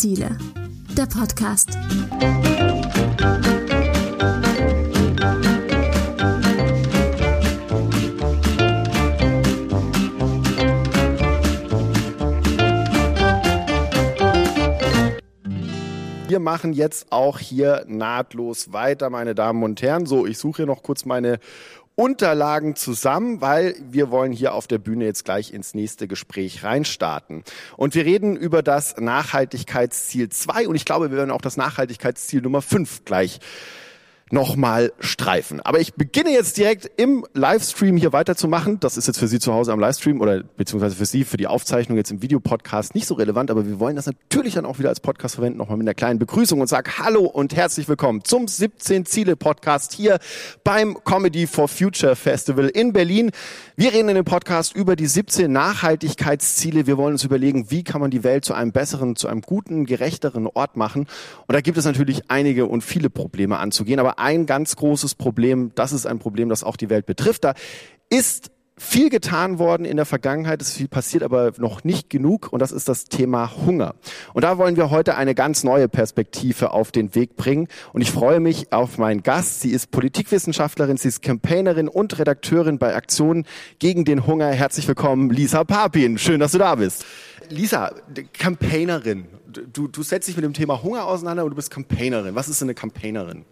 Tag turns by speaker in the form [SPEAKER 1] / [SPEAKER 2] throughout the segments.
[SPEAKER 1] Ziele. Der Podcast.
[SPEAKER 2] Wir machen jetzt auch hier nahtlos weiter, meine Damen und Herren. So, ich suche hier noch kurz meine Unterlagen zusammen, weil wir wollen hier auf der Bühne jetzt gleich ins nächste Gespräch reinstarten. Und wir reden über das Nachhaltigkeitsziel 2 und ich glaube, wir werden auch das Nachhaltigkeitsziel Nummer 5 gleich nochmal streifen. Aber ich beginne jetzt direkt im Livestream hier weiterzumachen. Das ist jetzt für Sie zu Hause am Livestream oder beziehungsweise für Sie für die Aufzeichnung jetzt im Videopodcast nicht so relevant, aber wir wollen das natürlich dann auch wieder als Podcast verwenden, nochmal mit einer kleinen Begrüßung und sage Hallo und herzlich willkommen zum 17 Ziele Podcast hier beim Comedy for Future Festival in Berlin. Wir reden in dem Podcast über die 17 Nachhaltigkeitsziele. Wir wollen uns überlegen, wie kann man die Welt zu einem besseren, zu einem guten, gerechteren Ort machen. Und da gibt es natürlich einige und viele Probleme anzugehen, aber ein ganz großes Problem, das ist ein Problem, das auch die Welt betrifft. Da ist viel getan worden in der Vergangenheit, ist viel passiert, aber noch nicht genug und das ist das Thema Hunger. Und da wollen wir heute eine ganz neue Perspektive auf den Weg bringen und ich freue mich auf meinen Gast. Sie ist Politikwissenschaftlerin, sie ist Campaignerin und Redakteurin bei Aktionen gegen den Hunger. Herzlich willkommen, Lisa Papin. Schön, dass du da bist. Lisa, Campaignerin. Du, du setzt dich mit dem Thema Hunger auseinander und du bist Campaignerin. Was ist eine Campaignerin?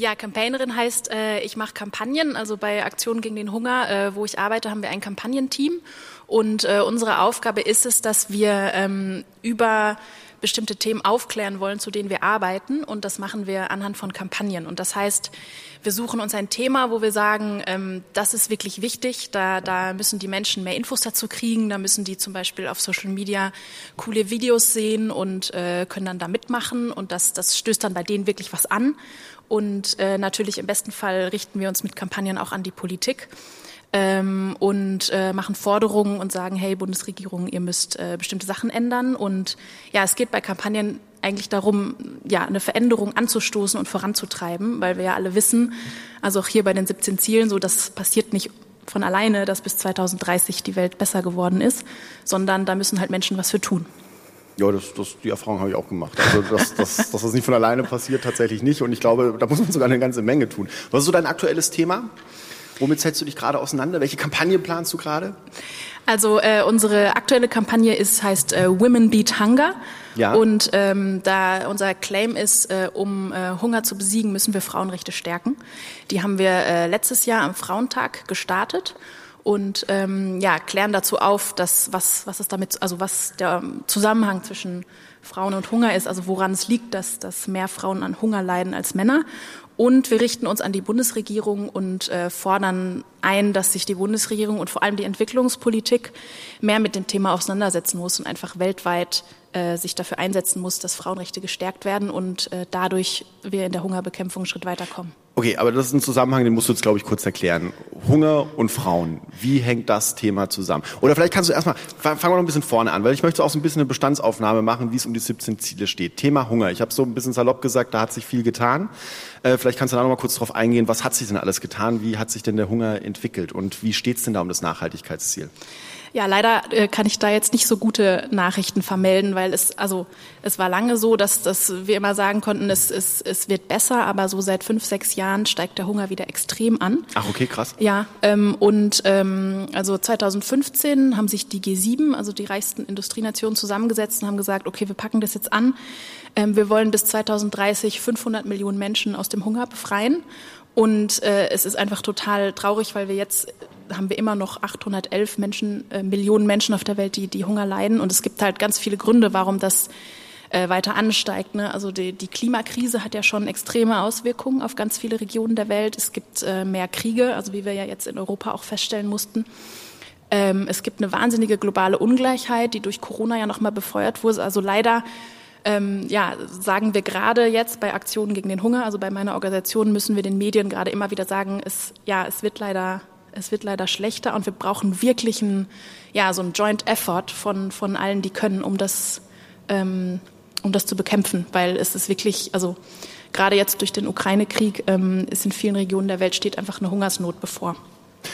[SPEAKER 3] Ja, Campaignerin heißt, äh, ich mache Kampagnen. Also bei Aktionen gegen den Hunger, äh, wo ich arbeite, haben wir ein Kampagnenteam. Und äh, unsere Aufgabe ist es, dass wir ähm, über bestimmte Themen aufklären wollen, zu denen wir arbeiten. Und das machen wir anhand von Kampagnen. Und das heißt, wir suchen uns ein Thema, wo wir sagen, ähm, das ist wirklich wichtig. Da, da müssen die Menschen mehr Infos dazu kriegen. Da müssen die zum Beispiel auf Social Media coole Videos sehen und äh, können dann da mitmachen. Und das, das stößt dann bei denen wirklich was an. Und äh, natürlich im besten Fall richten wir uns mit Kampagnen auch an die Politik ähm, und äh, machen Forderungen und sagen, hey Bundesregierung, ihr müsst äh, bestimmte Sachen ändern. Und ja, es geht bei Kampagnen eigentlich darum, ja, eine Veränderung anzustoßen und voranzutreiben, weil wir ja alle wissen, also auch hier bei den 17 Zielen, so das passiert nicht von alleine, dass bis 2030 die Welt besser geworden ist, sondern da müssen halt Menschen was für tun.
[SPEAKER 2] Ja, das, das, die Erfahrung habe ich auch gemacht. Also, dass, dass, dass das nicht von alleine passiert, tatsächlich nicht. Und ich glaube, da muss man sogar eine ganze Menge tun. Was ist so dein aktuelles Thema? Womit setzt du dich gerade auseinander? Welche Kampagne planst du gerade?
[SPEAKER 3] Also äh, unsere aktuelle Kampagne ist heißt äh, Women Beat Hunger. Ja. Und ähm, da unser Claim ist, äh, um äh, Hunger zu besiegen, müssen wir Frauenrechte stärken. Die haben wir äh, letztes Jahr am Frauentag gestartet und ähm, ja, klären dazu auf, dass was, was ist damit, also was der Zusammenhang zwischen Frauen und Hunger ist, also woran es liegt, dass, dass mehr Frauen an Hunger leiden als Männer. Und wir richten uns an die Bundesregierung und äh, fordern ein, dass sich die Bundesregierung und vor allem die Entwicklungspolitik mehr mit dem Thema auseinandersetzen muss und einfach weltweit äh, sich dafür einsetzen muss, dass Frauenrechte gestärkt werden und äh, dadurch wir in der Hungerbekämpfung einen Schritt weiterkommen.
[SPEAKER 2] Okay, aber das ist ein Zusammenhang, den musst du jetzt, glaube ich, kurz erklären. Hunger und Frauen. Wie hängt das Thema zusammen? Oder vielleicht kannst du erstmal, fangen wir noch ein bisschen vorne an, weil ich möchte auch so ein bisschen eine Bestandsaufnahme machen, wie es um die 17 Ziele steht. Thema Hunger. Ich habe so ein bisschen salopp gesagt, da hat sich viel getan. Äh, vielleicht kannst du da noch mal kurz drauf eingehen, was hat sich denn alles getan? Wie hat sich denn der Hunger entwickelt? Und wie steht es denn da um das Nachhaltigkeitsziel?
[SPEAKER 3] Ja, leider äh, kann ich da jetzt nicht so gute Nachrichten vermelden, weil es, also, es war lange so, dass, dass wir immer sagen konnten, es, es, es wird besser, aber so seit fünf, sechs Jahren steigt der Hunger wieder extrem an.
[SPEAKER 2] Ach, okay, krass.
[SPEAKER 3] Ja, ähm, und ähm, also 2015 haben sich die G7, also die reichsten Industrienationen, zusammengesetzt und haben gesagt, okay, wir packen das jetzt an. Ähm, wir wollen bis 2030 500 Millionen Menschen aus dem Hunger befreien. Und äh, es ist einfach total traurig, weil wir jetzt haben wir immer noch 811 Menschen, äh, Millionen Menschen auf der Welt, die, die Hunger leiden. Und es gibt halt ganz viele Gründe, warum das äh, weiter ansteigt. Ne? Also die, die Klimakrise hat ja schon extreme Auswirkungen auf ganz viele Regionen der Welt. Es gibt äh, mehr Kriege, also wie wir ja jetzt in Europa auch feststellen mussten. Ähm, es gibt eine wahnsinnige globale Ungleichheit, die durch Corona ja nochmal befeuert wurde. Also leider ähm, ja, sagen wir gerade jetzt bei Aktionen gegen den Hunger, also bei meiner Organisation müssen wir den Medien gerade immer wieder sagen, es, ja, es wird leider, es wird leider schlechter und wir brauchen wirklich ein, ja, so ein Joint Effort von, von allen, die können, um das, ähm, um das zu bekämpfen, weil es ist wirklich, also gerade jetzt durch den Ukraine-Krieg ähm, ist in vielen Regionen der Welt steht einfach eine Hungersnot bevor.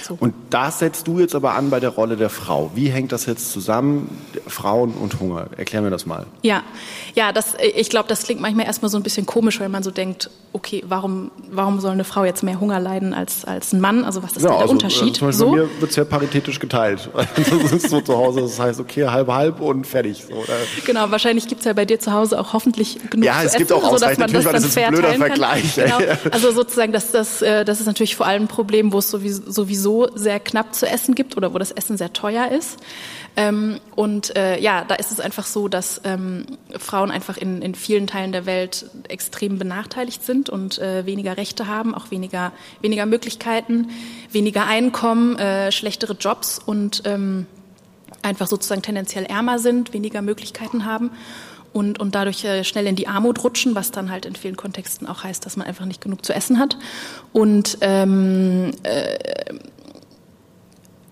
[SPEAKER 2] So. Und das setzt du jetzt aber an bei der Rolle der Frau. Wie hängt das jetzt zusammen, Frauen und Hunger? Erklär mir das mal.
[SPEAKER 3] Ja, ja, das, ich glaube, das klingt manchmal erstmal so ein bisschen komisch, weil man so denkt, okay, warum, warum soll eine Frau jetzt mehr Hunger leiden als, als ein Mann? Also was ist ja, der also, Unterschied? Äh,
[SPEAKER 2] so? Bei mir wird es ja paritätisch geteilt. das ist so zu Hause, das heißt, okay, halb, halb und fertig. So,
[SPEAKER 3] genau, wahrscheinlich gibt es ja bei dir zu Hause auch hoffentlich genug
[SPEAKER 2] Ja, es gibt auch ausreichend, natürlich, das, das ist ein blöder Vergleich.
[SPEAKER 3] Genau. Also sozusagen, das, das, äh, das ist natürlich vor allem ein Problem, wo es sowieso, sowieso sehr knapp zu essen gibt oder wo das Essen sehr teuer ist. Ähm, und äh, ja, da ist es einfach so, dass ähm, Frauen einfach in, in vielen Teilen der Welt extrem benachteiligt sind und äh, weniger Rechte haben, auch weniger, weniger Möglichkeiten, weniger Einkommen, äh, schlechtere Jobs und ähm, einfach sozusagen tendenziell ärmer sind, weniger Möglichkeiten haben und, und dadurch äh, schnell in die Armut rutschen, was dann halt in vielen Kontexten auch heißt, dass man einfach nicht genug zu essen hat. Und ähm, äh,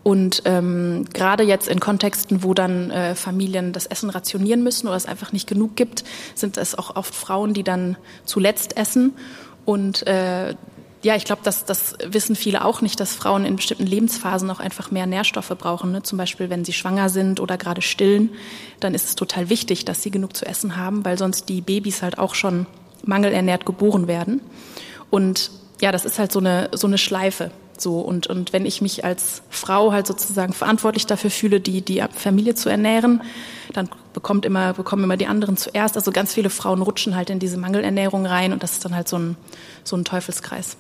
[SPEAKER 3] und ähm, gerade jetzt in Kontexten, wo dann äh, Familien das Essen rationieren müssen oder es einfach nicht genug gibt, sind es auch oft Frauen, die dann zuletzt essen. Und äh, ja, ich glaube, das, das wissen viele auch nicht, dass Frauen in bestimmten Lebensphasen auch einfach mehr Nährstoffe brauchen. Ne? Zum Beispiel, wenn sie schwanger sind oder gerade stillen, dann ist es total wichtig, dass sie genug zu essen haben, weil sonst die Babys halt auch schon mangelernährt geboren werden. Und ja, das ist halt so eine, so eine Schleife. So, und, und wenn ich mich als Frau halt sozusagen verantwortlich dafür fühle, die, die Familie zu ernähren, dann bekommt immer, bekommen immer die anderen zuerst. Also ganz viele Frauen rutschen halt in diese Mangelernährung rein und das ist dann halt so ein, so ein Teufelskreis.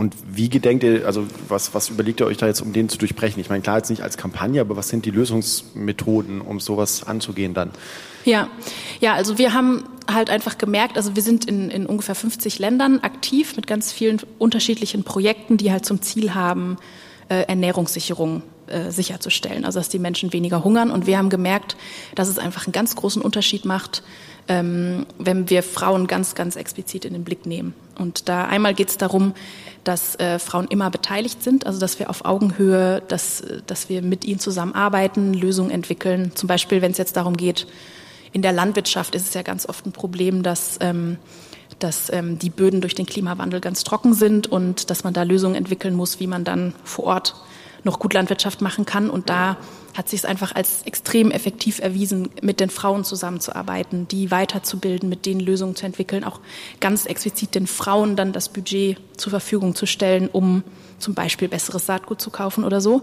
[SPEAKER 2] Und wie gedenkt ihr, also was, was überlegt ihr euch da jetzt, um den zu durchbrechen? Ich meine, klar jetzt nicht als Kampagne, aber was sind die Lösungsmethoden, um sowas anzugehen dann?
[SPEAKER 3] Ja, ja, also wir haben halt einfach gemerkt, also wir sind in, in ungefähr 50 Ländern aktiv mit ganz vielen unterschiedlichen Projekten, die halt zum Ziel haben, äh, Ernährungssicherung äh, sicherzustellen, also dass die Menschen weniger hungern. Und wir haben gemerkt, dass es einfach einen ganz großen Unterschied macht, ähm, wenn wir Frauen ganz, ganz explizit in den Blick nehmen. Und da einmal geht es darum, dass äh, Frauen immer beteiligt sind, also dass wir auf Augenhöhe, dass, dass wir mit ihnen zusammenarbeiten, Lösungen entwickeln. Zum Beispiel, wenn es jetzt darum geht, in der Landwirtschaft ist es ja ganz oft ein Problem, dass, ähm, dass ähm, die Böden durch den Klimawandel ganz trocken sind und dass man da Lösungen entwickeln muss, wie man dann vor Ort noch gut Landwirtschaft machen kann. Und da hat sich es einfach als extrem effektiv erwiesen, mit den Frauen zusammenzuarbeiten, die weiterzubilden, mit denen Lösungen zu entwickeln, auch ganz explizit den Frauen dann das Budget zur Verfügung zu stellen, um zum Beispiel besseres Saatgut zu kaufen oder so,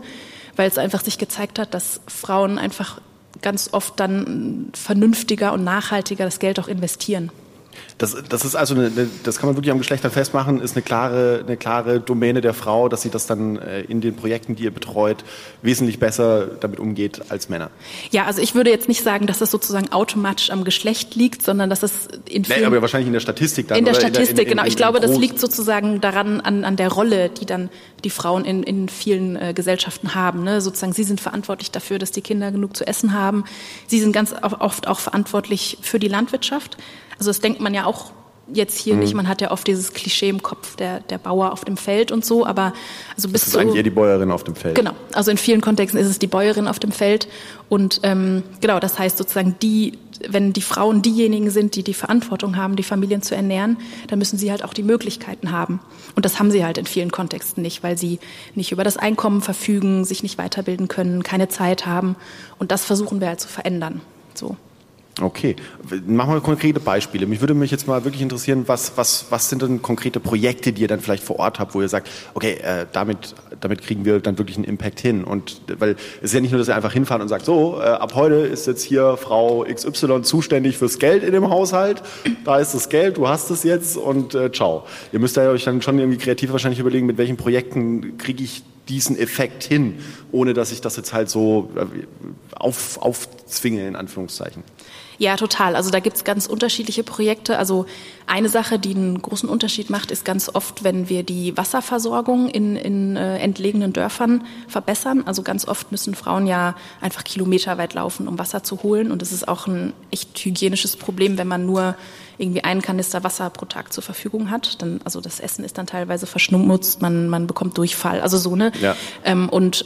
[SPEAKER 3] weil es einfach sich gezeigt hat, dass Frauen einfach ganz oft dann vernünftiger und nachhaltiger das Geld auch investieren.
[SPEAKER 2] Das, das ist also, eine, das kann man wirklich am Geschlechter festmachen, ist eine klare, eine klare Domäne der Frau, dass sie das dann äh, in den Projekten, die ihr betreut, wesentlich besser damit umgeht als Männer.
[SPEAKER 3] Ja, also ich würde jetzt nicht sagen, dass das sozusagen automatisch am Geschlecht liegt, sondern dass es in vielen... Nee,
[SPEAKER 2] aber wahrscheinlich in der Statistik dann.
[SPEAKER 3] In der Statistik, in der, in, genau. Ich glaube, das liegt sozusagen daran, an, an der Rolle, die dann die Frauen in, in vielen äh, Gesellschaften haben. Ne? Sozusagen, sie sind verantwortlich dafür, dass die Kinder genug zu essen haben. Sie sind ganz oft auch verantwortlich für die Landwirtschaft. Also das denkt man ja auch jetzt hier mhm. nicht. Man hat ja oft dieses Klischee im Kopf, der, der Bauer auf dem Feld und so, aber also bis
[SPEAKER 2] das ist
[SPEAKER 3] so,
[SPEAKER 2] eigentlich eher die Bäuerin auf dem Feld.
[SPEAKER 3] Genau, also in vielen Kontexten ist es die Bäuerin auf dem Feld und ähm, genau, das heißt sozusagen die, wenn die Frauen diejenigen sind, die die Verantwortung haben, die Familien zu ernähren, dann müssen sie halt auch die Möglichkeiten haben und das haben sie halt in vielen Kontexten nicht, weil sie nicht über das Einkommen verfügen, sich nicht weiterbilden können, keine Zeit haben und das versuchen wir halt zu verändern. So.
[SPEAKER 2] Okay, machen wir konkrete Beispiele. Mich würde mich jetzt mal wirklich interessieren, was, was, was sind denn konkrete Projekte, die ihr dann vielleicht vor Ort habt, wo ihr sagt, okay, äh, damit, damit kriegen wir dann wirklich einen Impact hin. Und weil es ist ja nicht nur, dass ihr einfach hinfahrt und sagt, so, äh, ab heute ist jetzt hier Frau XY zuständig fürs Geld in dem Haushalt. Da ist das Geld, du hast es jetzt und äh, ciao. Ihr müsst euch dann schon irgendwie kreativ wahrscheinlich überlegen, mit welchen Projekten kriege ich diesen Effekt hin, ohne dass ich das jetzt halt so äh, auf, aufzwinge, in Anführungszeichen.
[SPEAKER 3] Ja, total. Also da gibt's ganz unterschiedliche Projekte. Also eine Sache, die einen großen Unterschied macht, ist ganz oft, wenn wir die Wasserversorgung in, in äh, entlegenen Dörfern verbessern. Also ganz oft müssen Frauen ja einfach kilometerweit laufen, um Wasser zu holen. Und es ist auch ein echt hygienisches Problem, wenn man nur irgendwie einen Kanister Wasser pro Tag zur Verfügung hat. Dann, also das Essen ist dann teilweise verschnummt, man, man bekommt Durchfall, also so, ne? Ja. Ähm, und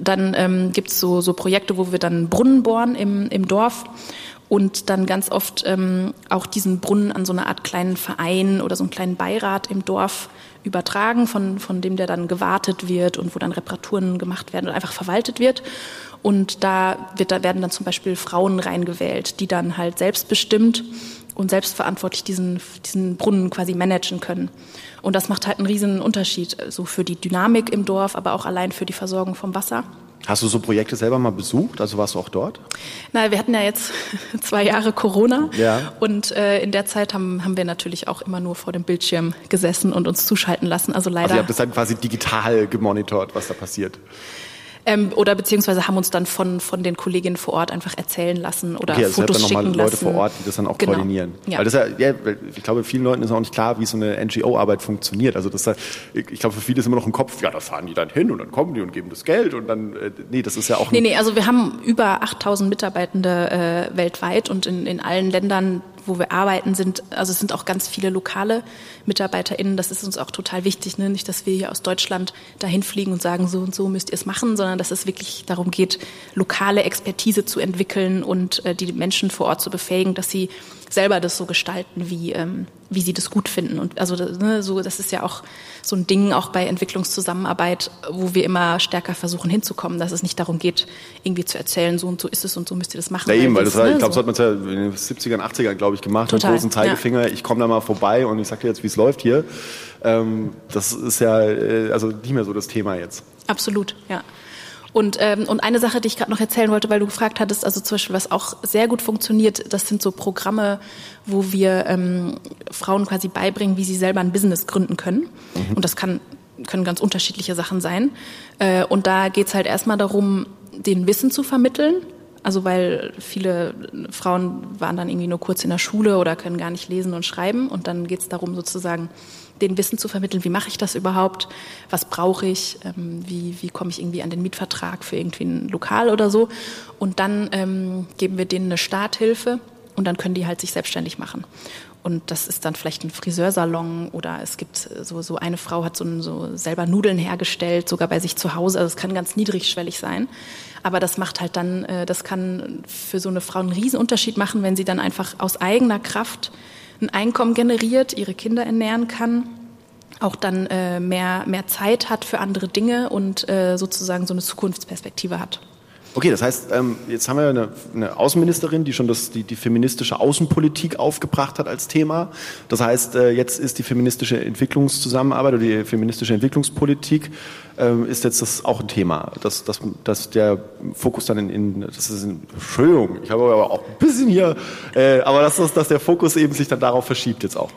[SPEAKER 3] dann ähm, gibt es so, so Projekte, wo wir dann Brunnen bohren im, im Dorf und dann ganz oft ähm, auch diesen Brunnen an so eine Art kleinen Verein oder so einen kleinen Beirat im Dorf übertragen, von, von dem der dann gewartet wird und wo dann Reparaturen gemacht werden und einfach verwaltet wird. Und da, wird, da werden dann zum Beispiel Frauen reingewählt, die dann halt selbstbestimmt und selbstverantwortlich diesen, diesen Brunnen quasi managen können. Und das macht halt einen riesen Unterschied, so für die Dynamik im Dorf, aber auch allein für die Versorgung vom Wasser.
[SPEAKER 2] Hast du so Projekte selber mal besucht? Also warst du auch dort?
[SPEAKER 3] Na, wir hatten ja jetzt zwei Jahre Corona
[SPEAKER 2] ja.
[SPEAKER 3] und äh, in der Zeit haben, haben wir natürlich auch immer nur vor dem Bildschirm gesessen und uns zuschalten lassen. Also leider.
[SPEAKER 2] Also ihr habt das dann quasi digital gemonitort, was da passiert.
[SPEAKER 3] Ähm, oder beziehungsweise haben uns dann von, von den Kolleginnen vor Ort einfach erzählen lassen oder
[SPEAKER 2] okay, also
[SPEAKER 3] Fotos
[SPEAKER 2] dann
[SPEAKER 3] schicken
[SPEAKER 2] Leute
[SPEAKER 3] lassen.
[SPEAKER 2] vor Ort, die das dann auch
[SPEAKER 3] Genau.
[SPEAKER 2] koordinieren.
[SPEAKER 3] Ja.
[SPEAKER 2] Weil das ja, ja, ich glaube, vielen Leuten ist auch nicht klar, wie so eine NGO-Arbeit funktioniert. Also das, ich glaube, für viele ist immer noch im Kopf, ja, da fahren die dann hin und dann kommen die und geben das Geld und dann, äh, nee, das ist ja auch
[SPEAKER 3] Nee, nee, also wir haben über 8000 Mitarbeitende äh, weltweit und in, in allen Ländern, wo wir arbeiten, sind, also es sind auch ganz viele lokale MitarbeiterInnen. Das ist uns auch total wichtig, ne? Nicht, dass wir hier aus Deutschland dahin fliegen und sagen, so und so müsst ihr es machen, sondern dass es wirklich darum geht, lokale Expertise zu entwickeln und äh, die Menschen vor Ort zu befähigen, dass sie selber das so gestalten, wie, ähm, wie sie das gut finden. Und also ne, so, das ist ja auch so ein Ding auch bei Entwicklungszusammenarbeit, wo wir immer stärker versuchen hinzukommen, dass es nicht darum geht, irgendwie zu erzählen, so und so ist es und so müsst ihr das machen.
[SPEAKER 2] Ja, eben, weil
[SPEAKER 3] wir
[SPEAKER 2] das war,
[SPEAKER 3] es,
[SPEAKER 2] ich glaube,
[SPEAKER 3] so.
[SPEAKER 2] so hat man es ja in den 70ern, 80ern, glaube ich, gemacht,
[SPEAKER 3] Total,
[SPEAKER 2] mit großen Zeigefinger, ich komme da mal vorbei und ich sag dir jetzt, wie es läuft hier. Ähm, das ist ja äh, also nicht mehr so das Thema jetzt.
[SPEAKER 3] Absolut, ja. Und, ähm, und eine Sache, die ich gerade noch erzählen wollte, weil du gefragt hattest, also zum Beispiel, was auch sehr gut funktioniert, das sind so Programme, wo wir ähm, Frauen quasi beibringen, wie sie selber ein Business gründen können. Und das kann, können ganz unterschiedliche Sachen sein. Äh, und da geht's halt erstmal darum, den Wissen zu vermitteln. Also weil viele Frauen waren dann irgendwie nur kurz in der Schule oder können gar nicht lesen und schreiben. Und dann geht's darum, sozusagen den Wissen zu vermitteln, wie mache ich das überhaupt, was brauche ich, ähm, wie, wie komme ich irgendwie an den Mietvertrag für irgendwie ein Lokal oder so. Und dann ähm, geben wir denen eine Starthilfe und dann können die halt sich selbstständig machen. Und das ist dann vielleicht ein Friseursalon oder es gibt so, so eine Frau hat so, ein, so selber Nudeln hergestellt, sogar bei sich zu Hause. Also es kann ganz niedrigschwellig sein. Aber das macht halt dann, äh, das kann für so eine Frau einen Riesenunterschied machen, wenn sie dann einfach aus eigener Kraft ein Einkommen generiert, ihre Kinder ernähren kann, auch dann äh, mehr, mehr Zeit hat für andere Dinge und äh, sozusagen so eine Zukunftsperspektive hat.
[SPEAKER 2] Okay, das heißt, ähm, jetzt haben wir eine, eine Außenministerin, die schon das, die, die feministische Außenpolitik aufgebracht hat als Thema. Das heißt, äh, jetzt ist die feministische Entwicklungszusammenarbeit oder die feministische Entwicklungspolitik ähm, ist jetzt das auch ein Thema, dass, dass, dass der Fokus dann in, in das ist ein, Entschuldigung, ich habe aber auch ein bisschen hier, äh, aber dass, dass, dass der Fokus eben sich dann darauf verschiebt jetzt auch.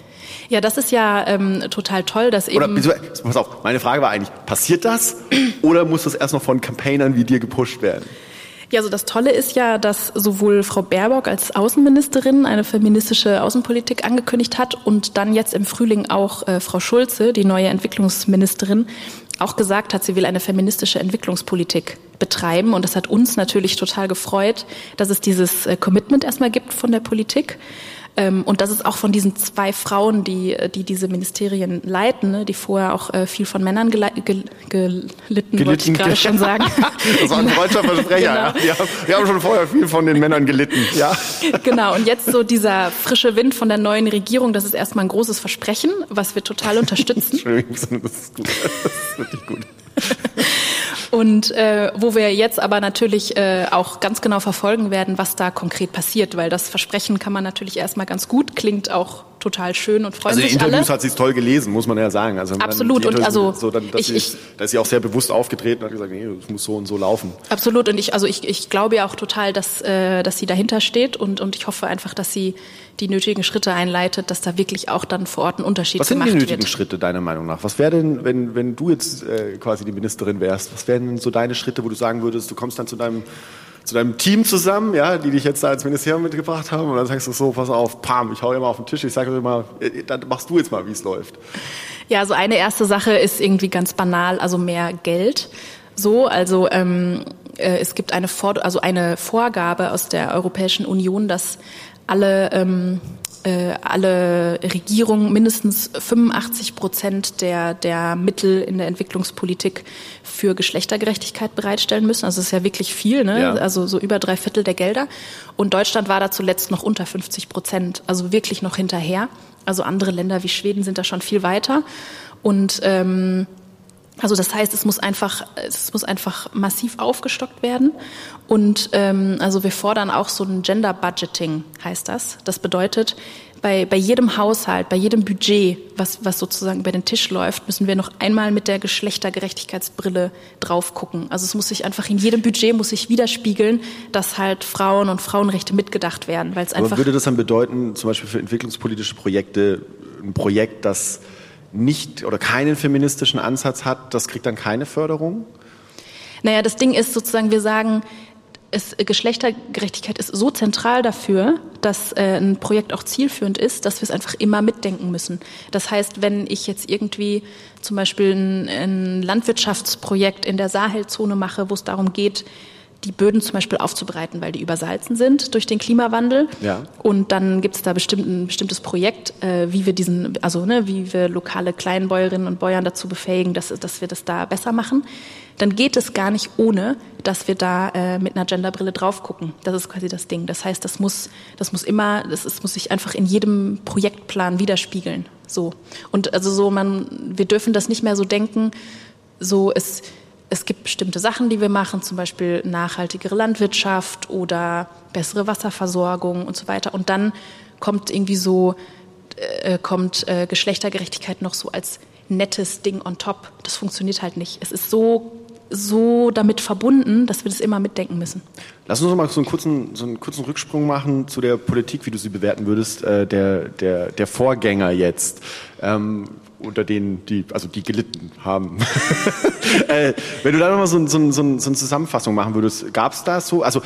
[SPEAKER 3] Ja, das ist ja ähm, total toll, dass eben.
[SPEAKER 2] Oder pass auf, meine Frage war eigentlich, passiert das oder muss das erst noch von Campaignern wie dir gepusht werden?
[SPEAKER 3] Ja, also das Tolle ist ja, dass sowohl Frau Baerbock als Außenministerin eine feministische Außenpolitik angekündigt hat und dann jetzt im Frühling auch äh, Frau Schulze, die neue Entwicklungsministerin, auch gesagt hat, sie will eine feministische Entwicklungspolitik betreiben. Und das hat uns natürlich total gefreut, dass es dieses äh, Commitment erstmal gibt von der Politik. Ähm, und das ist auch von diesen zwei Frauen, die, die diese Ministerien leiten, ne, die vorher auch äh, viel von Männern gele gel gelitten, wollte ich gerade schon sagen.
[SPEAKER 2] das war ein deutscher Versprecher.
[SPEAKER 3] Genau.
[SPEAKER 2] Ja. Wir, haben, wir haben schon vorher viel von den Männern gelitten. Ja.
[SPEAKER 3] Genau, und jetzt so dieser frische Wind von der neuen Regierung, das ist erstmal ein großes Versprechen, was wir total unterstützen.
[SPEAKER 2] Entschuldigung, das ist gut. Das ist wirklich gut.
[SPEAKER 3] Und äh, wo wir jetzt aber natürlich äh, auch ganz genau verfolgen werden, was da konkret passiert, weil das Versprechen kann man natürlich erstmal ganz gut, klingt auch total schön und freuen
[SPEAKER 2] Also
[SPEAKER 3] sich
[SPEAKER 2] Interviews
[SPEAKER 3] alle.
[SPEAKER 2] hat sie es toll gelesen, muss man ja sagen. Also
[SPEAKER 3] Absolut, und also
[SPEAKER 2] so, dann, dass
[SPEAKER 3] ich-
[SPEAKER 2] sie,
[SPEAKER 3] ich-
[SPEAKER 2] da ist sie auch sehr bewusst aufgetreten und hat gesagt, nee, das muss so und so laufen.
[SPEAKER 3] Absolut, und ich, also ich, ich glaube ja auch total, dass, äh, dass sie dahinter steht und, und ich hoffe einfach, dass sie die nötigen Schritte einleitet, dass da wirklich auch dann vor Ort ein Unterschied
[SPEAKER 2] Was sind
[SPEAKER 3] gemacht
[SPEAKER 2] die nötigen
[SPEAKER 3] wird.
[SPEAKER 2] Schritte deiner Meinung nach? Was wäre denn, wenn, wenn du jetzt äh, quasi die Ministerin wärst, was wären denn so deine Schritte, wo du sagen würdest, du kommst dann zu deinem zu deinem Team zusammen, ja, die dich jetzt da ins Ministerium mitgebracht haben und dann sagst du so, pass auf, pam, ich hau mal auf den Tisch, ich sage mal, äh, dann machst du jetzt mal, wie es läuft.
[SPEAKER 3] Ja, also eine erste Sache ist irgendwie ganz banal, also mehr Geld. So, also ähm, äh, es gibt eine, Vor also eine Vorgabe aus der Europäischen Union, dass alle ähm, äh, alle Regierungen mindestens 85 Prozent der, der Mittel in der Entwicklungspolitik für Geschlechtergerechtigkeit bereitstellen müssen. Also das ist ja wirklich viel, ne? Ja. also so über drei Viertel der Gelder. Und Deutschland war da zuletzt noch unter 50 Prozent, also wirklich noch hinterher. Also andere Länder wie Schweden sind da schon viel weiter. Und ähm, also das heißt, es muss einfach, es muss einfach massiv aufgestockt werden. Und ähm, also wir fordern auch so ein Gender Budgeting, heißt das. Das bedeutet, bei, bei jedem Haushalt, bei jedem Budget, was, was sozusagen über den Tisch läuft, müssen wir noch einmal mit der Geschlechtergerechtigkeitsbrille drauf gucken. Also es muss sich einfach in jedem Budget muss sich widerspiegeln, dass halt Frauen und Frauenrechte mitgedacht werden, weil es einfach.
[SPEAKER 2] Aber würde das dann bedeuten, zum Beispiel für entwicklungspolitische Projekte, ein Projekt, das nicht oder keinen feministischen Ansatz hat, das kriegt dann keine Förderung?
[SPEAKER 3] Naja, das Ding ist sozusagen, wir sagen, es, Geschlechtergerechtigkeit ist so zentral dafür, dass äh, ein Projekt auch zielführend ist, dass wir es einfach immer mitdenken müssen. Das heißt, wenn ich jetzt irgendwie zum Beispiel ein, ein Landwirtschaftsprojekt in der Sahelzone mache, wo es darum geht, die Böden zum Beispiel aufzubereiten, weil die übersalzen sind durch den Klimawandel. Ja. Und dann gibt es da bestimmt ein bestimmtes Projekt, äh, wie wir diesen, also ne, wie wir lokale Kleinbäuerinnen und Bäuern dazu befähigen, dass, dass wir das da besser machen. Dann geht es gar nicht ohne, dass wir da äh, mit einer Genderbrille drauf gucken. Das ist quasi das Ding. Das heißt, das muss, das muss immer, das ist, muss sich einfach in jedem Projektplan widerspiegeln. So. Und also so, man, wir dürfen das nicht mehr so denken, so es, es gibt bestimmte Sachen, die wir machen, zum Beispiel nachhaltigere Landwirtschaft oder bessere Wasserversorgung und so weiter. Und dann kommt irgendwie so, äh, kommt äh, Geschlechtergerechtigkeit noch so als nettes Ding on top. Das funktioniert halt nicht. Es ist so so damit verbunden, dass wir das immer mitdenken müssen.
[SPEAKER 2] Lass uns mal so einen kurzen, so einen kurzen Rücksprung machen zu der Politik, wie du sie bewerten würdest, äh, der, der, der Vorgänger jetzt. Ähm, unter denen, die, also die gelitten haben. äh, wenn du da nochmal so, so, so, so eine Zusammenfassung machen würdest, gab es da so, also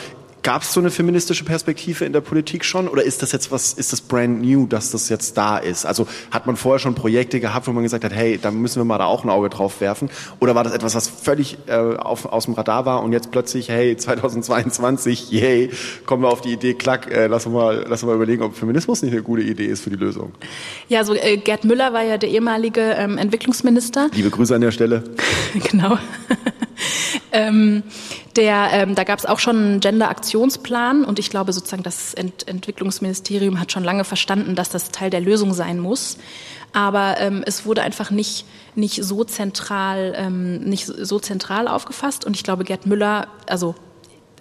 [SPEAKER 2] Gab es so eine feministische Perspektive in der Politik schon oder ist das jetzt was, ist das brand new, dass das jetzt da ist? Also hat man vorher schon Projekte gehabt, wo man gesagt hat, hey, da müssen wir mal da auch ein Auge drauf werfen? Oder war das etwas, was völlig äh, auf, aus dem Radar war und jetzt plötzlich, hey, 2022, yay, kommen wir auf die Idee, klack, äh, lass, uns mal, lass uns mal überlegen, ob Feminismus nicht eine gute Idee ist für die Lösung?
[SPEAKER 3] Ja, so äh, Gerd Müller war ja der ehemalige ähm, Entwicklungsminister.
[SPEAKER 2] Liebe Grüße an der Stelle.
[SPEAKER 3] genau. Ähm, der, ähm, da gab es auch schon einen Gender-Aktionsplan und ich glaube sozusagen, das Ent Entwicklungsministerium hat schon lange verstanden, dass das Teil der Lösung sein muss. Aber ähm, es wurde einfach nicht, nicht so zentral, ähm, nicht so zentral aufgefasst. Und ich glaube, Gerd Müller, also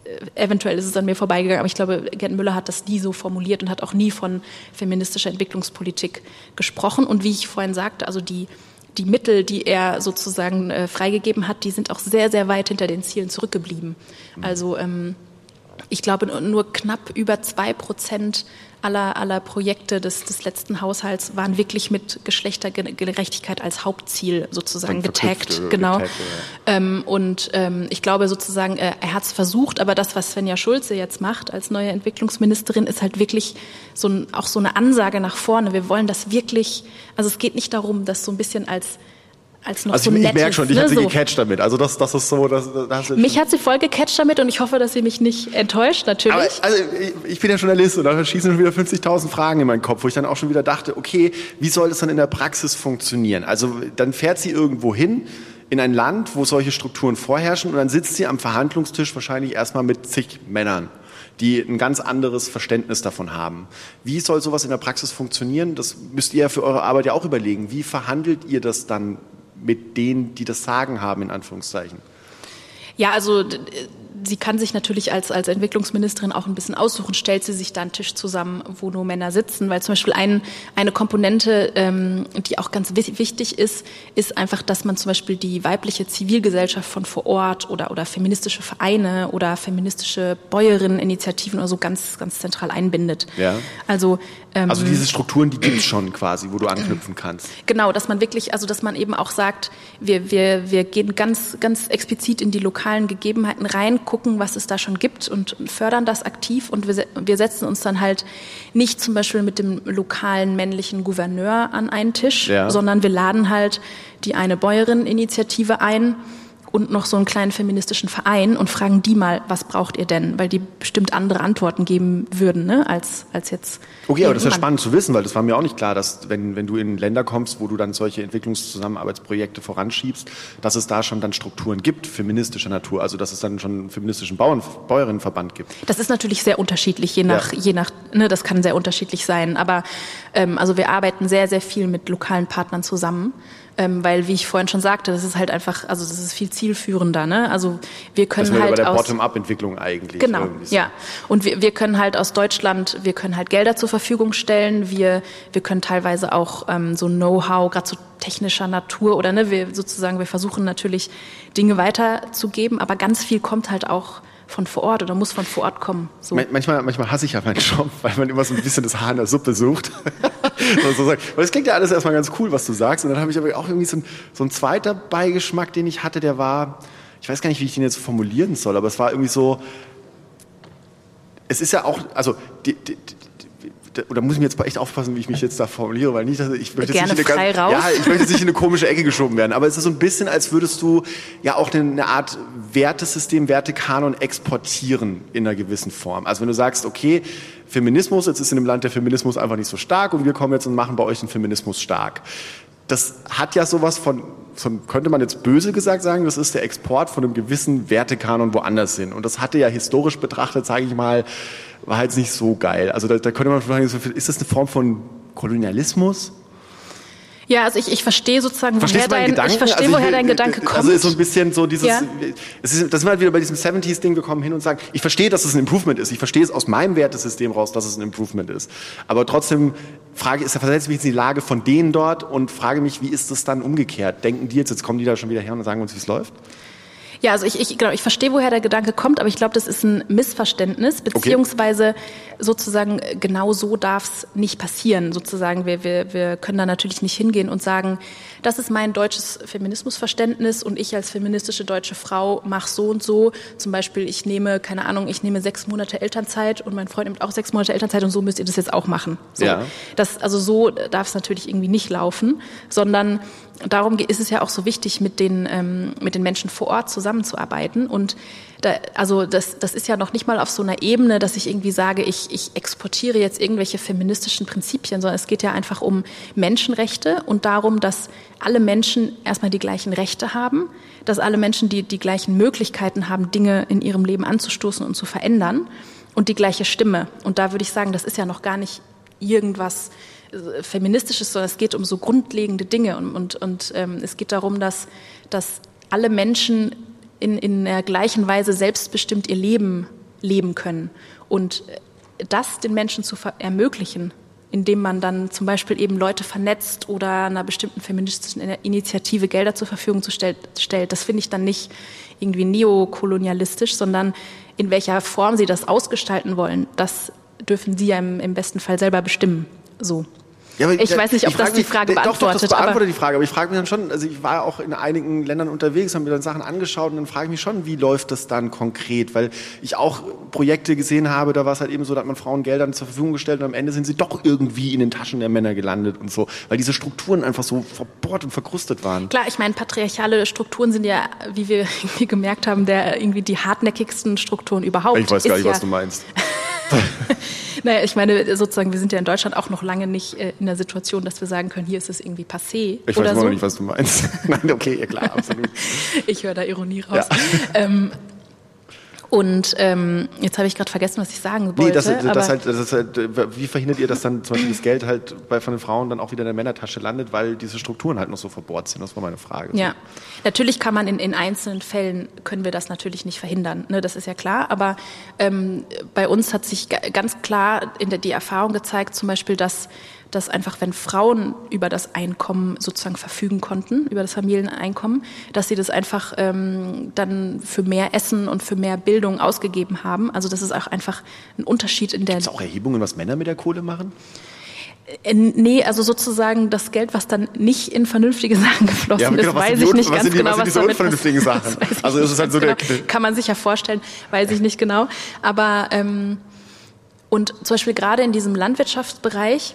[SPEAKER 3] äh, eventuell ist es an mir vorbeigegangen, aber ich glaube, Gerd Müller hat das nie so formuliert und hat auch nie von feministischer Entwicklungspolitik gesprochen. Und wie ich vorhin sagte, also die die Mittel, die er sozusagen äh, freigegeben hat, die sind auch sehr, sehr weit hinter den Zielen zurückgeblieben. Mhm. Also ähm, ich glaube, nur knapp über zwei Prozent aller, aller Projekte des, des letzten Haushalts waren wirklich mit Geschlechtergerechtigkeit als Hauptziel sozusagen getaggt. Genau. Getaggt, ja. ähm, und ähm, ich glaube sozusagen, äh, er hat es versucht, aber das, was Svenja Schulze jetzt macht als neue Entwicklungsministerin, ist halt wirklich so ein, auch so eine Ansage nach vorne. Wir wollen das wirklich, also es geht nicht darum, das so ein bisschen als als noch
[SPEAKER 2] also
[SPEAKER 3] so
[SPEAKER 2] ich, ich merke schon, ich
[SPEAKER 3] ne,
[SPEAKER 2] habe sie
[SPEAKER 3] so.
[SPEAKER 2] gecatcht damit. Also das, das ist so, das, das
[SPEAKER 3] mich hat sie voll gecatcht damit und ich hoffe, dass sie mich nicht enttäuscht, natürlich. Aber,
[SPEAKER 2] also ich, ich bin ja Journalist und da schießen schon wieder 50.000 Fragen in meinen Kopf, wo ich dann auch schon wieder dachte, okay, wie soll das dann in der Praxis funktionieren? Also dann fährt sie irgendwo hin in ein Land, wo solche Strukturen vorherrschen und dann sitzt sie am Verhandlungstisch wahrscheinlich erstmal mit zig Männern die ein ganz anderes Verständnis davon haben. Wie soll sowas in der Praxis funktionieren? Das müsst ihr ja für eure Arbeit ja auch überlegen. Wie verhandelt ihr das dann mit denen, die das Sagen haben, in Anführungszeichen?
[SPEAKER 3] Ja, also sie kann sich natürlich als, als Entwicklungsministerin auch ein bisschen aussuchen, stellt sie sich da einen Tisch zusammen, wo nur Männer sitzen, weil zum Beispiel ein, eine Komponente, ähm, die auch ganz wichtig ist, ist einfach, dass man zum Beispiel die weibliche Zivilgesellschaft von vor Ort oder, oder feministische Vereine oder feministische Bäuerinneninitiativen oder so ganz, ganz zentral einbindet.
[SPEAKER 2] Ja.
[SPEAKER 3] Also,
[SPEAKER 2] ähm, also diese Strukturen, die gibt es schon quasi, wo du anknüpfen kannst.
[SPEAKER 3] Genau, dass man wirklich, also dass man eben auch sagt, wir, wir, wir gehen ganz, ganz explizit in die lokalen Gegebenheiten rein, gucken, was es da schon gibt und fördern das aktiv. Und wir, wir setzen uns dann halt nicht zum Beispiel mit dem lokalen männlichen Gouverneur an einen Tisch, ja. sondern wir laden halt die eine Bäuerinneninitiative ein und noch so einen kleinen feministischen Verein und fragen die mal, was braucht ihr denn? Weil die bestimmt andere Antworten geben würden, ne, als, als jetzt.
[SPEAKER 2] Okay, aber das ist ja spannend zu wissen, weil das war mir auch nicht klar, dass wenn, wenn du in Länder kommst, wo du dann solche Entwicklungszusammenarbeitsprojekte voranschiebst, dass es da schon dann Strukturen gibt, feministischer Natur, also dass es dann schon einen feministischen Bauern, Bäuerinnenverband gibt.
[SPEAKER 3] Das ist natürlich sehr unterschiedlich, je nach, ja. je nach, ne, das kann sehr unterschiedlich sein. Aber ähm, also wir arbeiten sehr, sehr viel mit lokalen Partnern zusammen ähm, weil wie ich vorhin schon sagte, das ist halt einfach, also das ist viel zielführender. Ne? Also wir können das halt
[SPEAKER 2] bei der Bottom-up-Entwicklung eigentlich.
[SPEAKER 3] Genau, so. ja. Und wir, wir können halt aus Deutschland, wir können halt Gelder zur Verfügung stellen. Wir wir können teilweise auch ähm, so Know-how, gerade so technischer Natur oder ne, wir sozusagen, wir versuchen natürlich Dinge weiterzugeben, aber ganz viel kommt halt auch von vor Ort oder muss von vor Ort kommen.
[SPEAKER 2] So. Manchmal, manchmal hasse ich ja meinen Job, weil man immer so ein bisschen das Haar in der Suppe sucht. so Weil es klingt ja alles erstmal ganz cool, was du sagst. Und dann habe ich aber auch irgendwie so ein, so ein zweiter Beigeschmack, den ich hatte, der war, ich weiß gar nicht, wie ich den jetzt formulieren soll, aber es war irgendwie so, es ist ja auch, also die, die, oder muss ich mir jetzt echt aufpassen, wie ich mich jetzt da formuliere, weil nicht, dass ich möchte
[SPEAKER 3] Gerne
[SPEAKER 2] nicht
[SPEAKER 3] in eine, raus.
[SPEAKER 2] ja, ich möchte jetzt nicht in eine komische Ecke geschoben werden, aber es ist so ein bisschen, als würdest du ja auch eine Art Wertesystem, Wertekanon exportieren in einer gewissen Form. Also wenn du sagst, okay, Feminismus, jetzt ist in dem Land der Feminismus einfach nicht so stark und wir kommen jetzt und machen bei euch den Feminismus stark. Das hat ja sowas von, von, könnte man jetzt böse gesagt sagen, das ist der Export von einem gewissen Wertekanon woanders hin. Und das hatte ja historisch betrachtet, sage ich mal, war halt nicht so geil. Also da, da könnte man fragen, ist das eine Form von Kolonialismus?
[SPEAKER 3] Ja, also ich, ich verstehe sozusagen, woher dein, Gedanken? ich verstehe, also woher dein Gedanke kommt.
[SPEAKER 2] Also ist so ein bisschen so dieses, ja. es ist, das sind wir halt wieder bei diesem 70s-Ding, wir kommen hin und sagen, ich verstehe, dass es ein Improvement ist. Ich verstehe es aus meinem Wertesystem raus, dass es ein Improvement ist. Aber trotzdem frage, ist, versetze mich in die Lage von denen dort und frage mich, wie ist das dann umgekehrt? Denken die jetzt, jetzt kommen die da schon wieder her und sagen uns, wie es läuft?
[SPEAKER 3] Ja, also ich, ich, genau, ich verstehe, woher der Gedanke kommt, aber ich glaube, das ist ein Missverständnis, beziehungsweise okay. sozusagen genau so darf es nicht passieren. Sozusagen, wir, wir, wir können da natürlich nicht hingehen und sagen, das ist mein deutsches Feminismusverständnis und ich als feministische deutsche Frau mache so und so. Zum Beispiel, ich nehme, keine Ahnung, ich nehme sechs Monate Elternzeit und mein Freund nimmt auch sechs Monate Elternzeit und so müsst ihr das jetzt auch machen. So. Ja. Das, also so darf es natürlich irgendwie nicht laufen, sondern darum ist es ja auch so wichtig, mit den, ähm, mit den Menschen vor Ort zusammenzuarbeiten. Und da, also das, das ist ja noch nicht mal auf so einer Ebene, dass ich irgendwie sage, ich, ich exportiere jetzt irgendwelche feministischen Prinzipien, sondern es geht ja einfach um Menschenrechte und darum, dass alle Menschen erstmal die gleichen Rechte haben, dass alle Menschen die, die gleichen Möglichkeiten haben, Dinge in ihrem Leben anzustoßen und zu verändern und die gleiche Stimme. Und da würde ich sagen, das ist ja noch gar nicht irgendwas Feministisches, sondern es geht um so grundlegende Dinge und, und, und ähm, es geht darum, dass, dass alle Menschen in, in der gleichen Weise selbstbestimmt ihr Leben leben können. Und das den Menschen zu ermöglichen, indem man dann zum Beispiel eben Leute vernetzt oder einer bestimmten feministischen Initiative Gelder zur Verfügung zu stellt, stellt, das finde ich dann nicht irgendwie neokolonialistisch, sondern in welcher Form sie das ausgestalten wollen, das dürfen sie ja im, im besten Fall selber bestimmen. So. Ja, ich da, weiß nicht, ob das die Frage mich, beantwortet. Doch, doch,
[SPEAKER 2] das beantwortet die Frage. Aber ich frage mich dann schon, also ich war auch in einigen Ländern unterwegs, haben mir dann Sachen angeschaut und dann frage ich mich schon, wie läuft das dann konkret? Weil ich auch Projekte gesehen habe, da war es halt eben so, da hat man Frauen Gelder zur Verfügung gestellt und am Ende sind sie doch irgendwie in den Taschen der Männer gelandet und so, weil diese Strukturen einfach so verbohrt und verkrustet waren.
[SPEAKER 3] Klar, ich meine, patriarchale Strukturen sind ja, wie wir gemerkt haben, der irgendwie die hartnäckigsten Strukturen überhaupt.
[SPEAKER 2] Ich weiß gar nicht, ja was du meinst.
[SPEAKER 3] naja, ich meine, sozusagen, wir sind ja in Deutschland auch noch lange nicht äh, in der Situation, dass wir sagen können, hier ist es irgendwie passé.
[SPEAKER 2] Ich weiß immer so. noch nicht, was du meinst. Nein, okay, ja klar, absolut.
[SPEAKER 3] ich höre da Ironie raus. Ja. Ähm, und ähm, jetzt habe ich gerade vergessen, was ich sagen wollte. Nee,
[SPEAKER 2] das, das, halt, das halt, wie verhindert ihr, dass dann zum Beispiel das Geld halt bei, von den Frauen dann auch wieder in der Männertasche landet, weil diese Strukturen halt noch so verbohrt sind? Das war meine Frage.
[SPEAKER 3] Ja, natürlich kann man in, in einzelnen Fällen, können wir das natürlich nicht verhindern, ne, das ist ja klar. Aber ähm, bei uns hat sich ganz klar in der, die Erfahrung gezeigt, zum Beispiel, dass dass einfach, wenn Frauen über das Einkommen sozusagen verfügen konnten, über das Familieneinkommen, dass sie das einfach ähm, dann für mehr Essen und für mehr Bildung ausgegeben haben. Also das ist auch einfach ein Unterschied in der.
[SPEAKER 2] Gibt es auch Erhebungen, was Männer mit der Kohle machen?
[SPEAKER 3] Äh, nee, also sozusagen das Geld, was dann nicht in vernünftige Sachen geflossen ja, genau, ist, weiß ich nicht ganz genau, was,
[SPEAKER 2] was damit unvernünftigen Sachen.
[SPEAKER 3] Also ist es halt so genau. der kann man sich ja vorstellen, weiß ich nicht genau. Aber ähm, und zum Beispiel gerade in diesem Landwirtschaftsbereich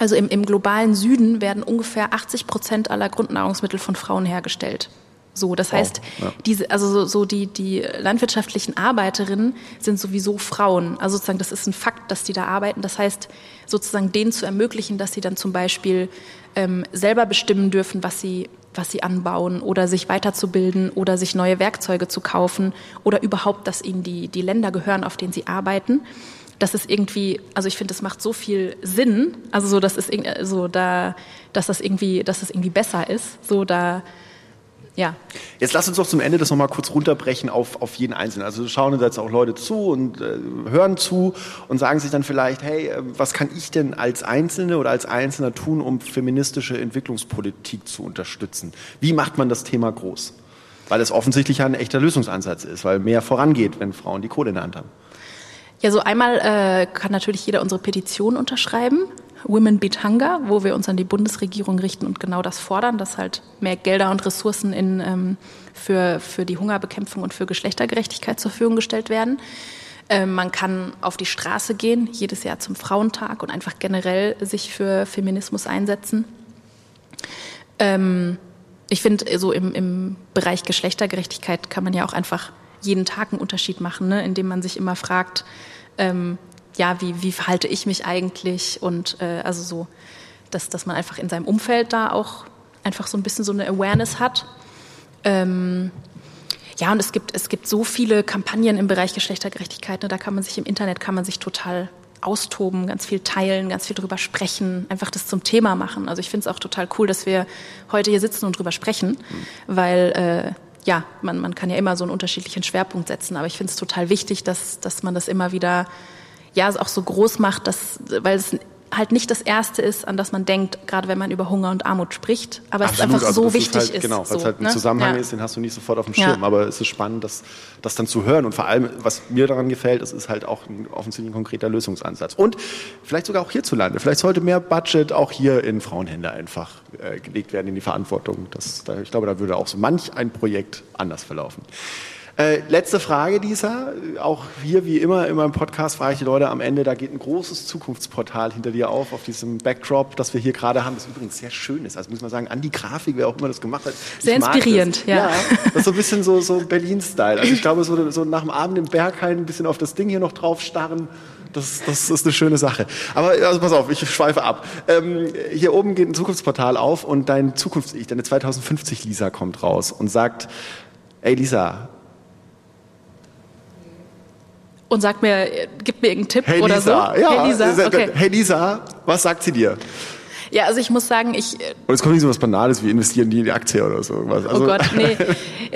[SPEAKER 3] also im, im globalen Süden werden ungefähr 80 Prozent aller Grundnahrungsmittel von Frauen hergestellt. So, das heißt, ja. diese, also so, so die, die landwirtschaftlichen Arbeiterinnen sind sowieso Frauen. Also sozusagen, das ist ein Fakt, dass die da arbeiten. Das heißt, sozusagen denen zu ermöglichen, dass sie dann zum Beispiel ähm, selber bestimmen dürfen, was sie, was sie anbauen oder sich weiterzubilden oder sich neue Werkzeuge zu kaufen oder überhaupt, dass ihnen die, die Länder gehören, auf denen sie arbeiten. Das ist irgendwie, also ich finde, das macht so viel Sinn, also so, dass es so da, dass das irgendwie, dass das irgendwie besser ist, so da, ja.
[SPEAKER 2] Jetzt lass uns doch zum Ende das nochmal kurz runterbrechen auf, auf jeden Einzelnen. Also schauen jetzt auch Leute zu und äh, hören zu und sagen sich dann vielleicht, hey, äh, was kann ich denn als Einzelne oder als Einzelner tun, um feministische Entwicklungspolitik zu unterstützen? Wie macht man das Thema groß? Weil es offensichtlich ein echter Lösungsansatz ist, weil mehr vorangeht, wenn Frauen die Kohle in der Hand haben.
[SPEAKER 3] Ja, so einmal äh, kann natürlich jeder unsere Petition unterschreiben. Women Beat Hunger, wo wir uns an die Bundesregierung richten und genau das fordern, dass halt mehr Gelder und Ressourcen in, ähm, für, für die Hungerbekämpfung und für Geschlechtergerechtigkeit zur Verfügung gestellt werden. Ähm, man kann auf die Straße gehen, jedes Jahr zum Frauentag und einfach generell sich für Feminismus einsetzen. Ähm, ich finde, so im, im Bereich Geschlechtergerechtigkeit kann man ja auch einfach jeden Tag einen Unterschied machen, ne? indem man sich immer fragt, ähm, ja, wie, wie verhalte ich mich eigentlich und äh, also so, dass, dass man einfach in seinem Umfeld da auch einfach so ein bisschen so eine Awareness hat. Ähm, ja, und es gibt, es gibt so viele Kampagnen im Bereich Geschlechtergerechtigkeit. Ne? Da kann man sich im Internet kann man sich total austoben, ganz viel teilen, ganz viel drüber sprechen, einfach das zum Thema machen. Also ich finde es auch total cool, dass wir heute hier sitzen und drüber sprechen, mhm. weil äh, ja, man, man kann ja immer so einen unterschiedlichen Schwerpunkt setzen, aber ich finde es total wichtig, dass, dass man das immer wieder ja, auch so groß macht, dass, weil es halt nicht das Erste ist, an das man denkt, gerade wenn man über Hunger und Armut spricht, aber Absolut, es einfach also so wichtig ist. Halt,
[SPEAKER 2] genau, weil
[SPEAKER 3] es
[SPEAKER 2] halt ein ne? Zusammenhang ja. ist, den hast du nicht sofort auf dem Schirm, ja. aber es ist spannend, das, das dann zu hören und vor allem, was mir daran gefällt, es ist halt auch ein offensichtlich ein konkreter Lösungsansatz und vielleicht sogar auch hierzulande, vielleicht sollte mehr Budget auch hier in Frauenhände einfach äh, gelegt werden in die Verantwortung. Das, da, ich glaube, da würde auch so manch ein Projekt anders verlaufen. Äh, letzte Frage, Lisa. Auch hier, wie immer, in meinem Podcast frage ich die Leute am Ende, da geht ein großes Zukunftsportal hinter dir auf, auf diesem Backdrop, das wir hier gerade haben, das übrigens sehr schön ist. Also muss man sagen, an die Grafik, wer auch immer das gemacht hat.
[SPEAKER 3] Sehr inspirierend,
[SPEAKER 2] ja. ja. Das ist so ein bisschen so, so Berlin-Style. Also ich glaube, so, so nach dem Abend im Berghain ein bisschen auf das Ding hier noch drauf starren. Das, das ist eine schöne Sache. Aber also pass auf, ich schweife ab. Ähm, hier oben geht ein Zukunftsportal auf und dein Zukunfts-Ich, deine 2050 Lisa kommt raus und sagt, ey Lisa,
[SPEAKER 3] und sagt mir, gibt mir irgendeinen Tipp
[SPEAKER 2] hey
[SPEAKER 3] oder
[SPEAKER 2] Lisa, so. Ja, hey Lisa, okay. hey Lisa, was sagt sie dir?
[SPEAKER 3] Ja, also ich muss sagen, ich.
[SPEAKER 2] Und es kommt nicht so was Banales wie investieren die in die Aktie oder so.
[SPEAKER 3] Oh also oh Gott, nee.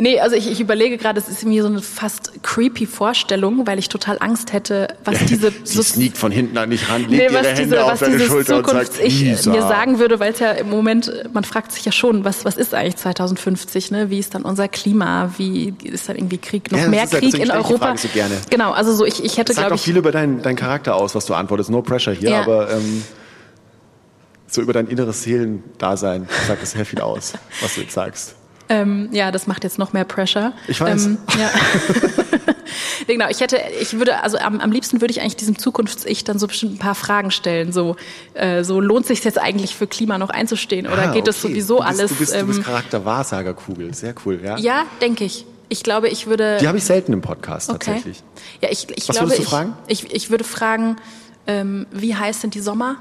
[SPEAKER 3] Nee, also ich, ich überlege gerade, es ist mir so eine fast creepy Vorstellung, weil ich total Angst hätte, was diese.
[SPEAKER 2] Sie so sneakt von hinten an dich ran, legt nee, ihre Hände diese, auf deine Schulter Zukunft und sagt,
[SPEAKER 3] ich Lisa. mir sagen würde, weil es ja im Moment, man fragt sich ja schon, was, was ist eigentlich 2050, ne? Wie ist dann unser Klima? Wie ist dann irgendwie Krieg, noch ja, mehr Krieg in Europa?
[SPEAKER 2] So gerne.
[SPEAKER 3] Genau, also so ich, ich hätte, glaube ich.
[SPEAKER 2] Sagt auch viel über deinen dein Charakter aus, was du antwortest. No pressure hier, ja. aber. Ähm, so über dein inneres Seelendasein sagt es sehr viel aus, was du jetzt sagst.
[SPEAKER 3] Ähm, ja, das macht jetzt noch mehr Pressure.
[SPEAKER 2] Ich weiß. Ähm, ja.
[SPEAKER 3] genau, ich hätte, ich würde, also am, am liebsten würde ich eigentlich diesem Zukunfts-Ich dann so bestimmt ein paar Fragen stellen. So, äh, so lohnt sich jetzt eigentlich für Klima noch einzustehen oder ah, geht das sowieso
[SPEAKER 2] du bist,
[SPEAKER 3] alles?
[SPEAKER 2] Du bist, du bist ähm, Charakter Wahrsagerkugel, sehr cool, ja.
[SPEAKER 3] Ja, denke ich. Ich glaube, ich würde.
[SPEAKER 2] Die habe ich selten im Podcast okay. tatsächlich.
[SPEAKER 3] Ja, ich, ich
[SPEAKER 2] Was
[SPEAKER 3] glaube,
[SPEAKER 2] würdest du fragen?
[SPEAKER 3] Ich, ich, ich würde fragen, ähm, wie heiß sind die Sommer?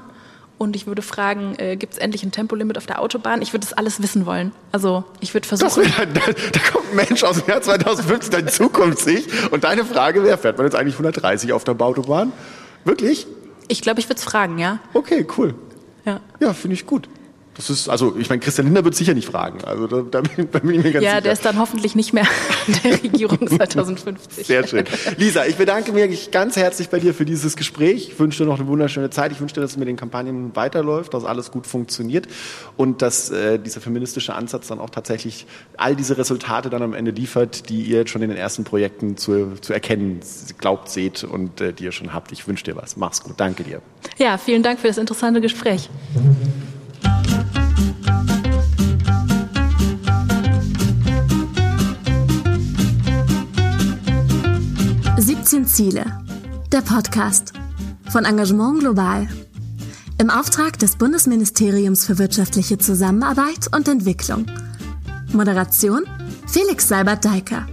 [SPEAKER 3] Und ich würde fragen, äh, gibt es endlich ein Tempolimit auf der Autobahn? Ich würde das alles wissen wollen. Also ich würde versuchen.
[SPEAKER 2] Doch, da, da, kommt ein Mensch aus dem Jahr 2015, dein Zukunftssicht. Und deine Frage wäre, fährt man jetzt eigentlich 130 auf der Autobahn? Wirklich?
[SPEAKER 3] Ich glaube, ich würde es fragen, ja.
[SPEAKER 2] Okay, cool. Ja, ja finde ich gut. Das ist, also ich meine, Christian Lindner wird sicher nicht fragen. Also da, da, bin, da bin ich mir ganz
[SPEAKER 3] ja,
[SPEAKER 2] sicher.
[SPEAKER 3] der ist dann hoffentlich nicht mehr in der Regierung 2050.
[SPEAKER 2] Sehr schön. Lisa, ich bedanke mich ganz herzlich bei dir für dieses Gespräch. Ich wünsche dir noch eine wunderschöne Zeit. Ich wünsche dir, dass es mit den Kampagnen weiterläuft, dass alles gut funktioniert und dass äh, dieser feministische Ansatz dann auch tatsächlich all diese Resultate dann am Ende liefert, die ihr jetzt schon in den ersten Projekten zu, zu erkennen glaubt, seht und äh, die ihr schon habt. Ich wünsche dir was. Mach's gut. Danke dir.
[SPEAKER 3] Ja, vielen Dank für das interessante Gespräch.
[SPEAKER 1] 17 Ziele. Der Podcast von Engagement Global. Im Auftrag des Bundesministeriums für wirtschaftliche Zusammenarbeit und Entwicklung. Moderation Felix Seibert-Deiker.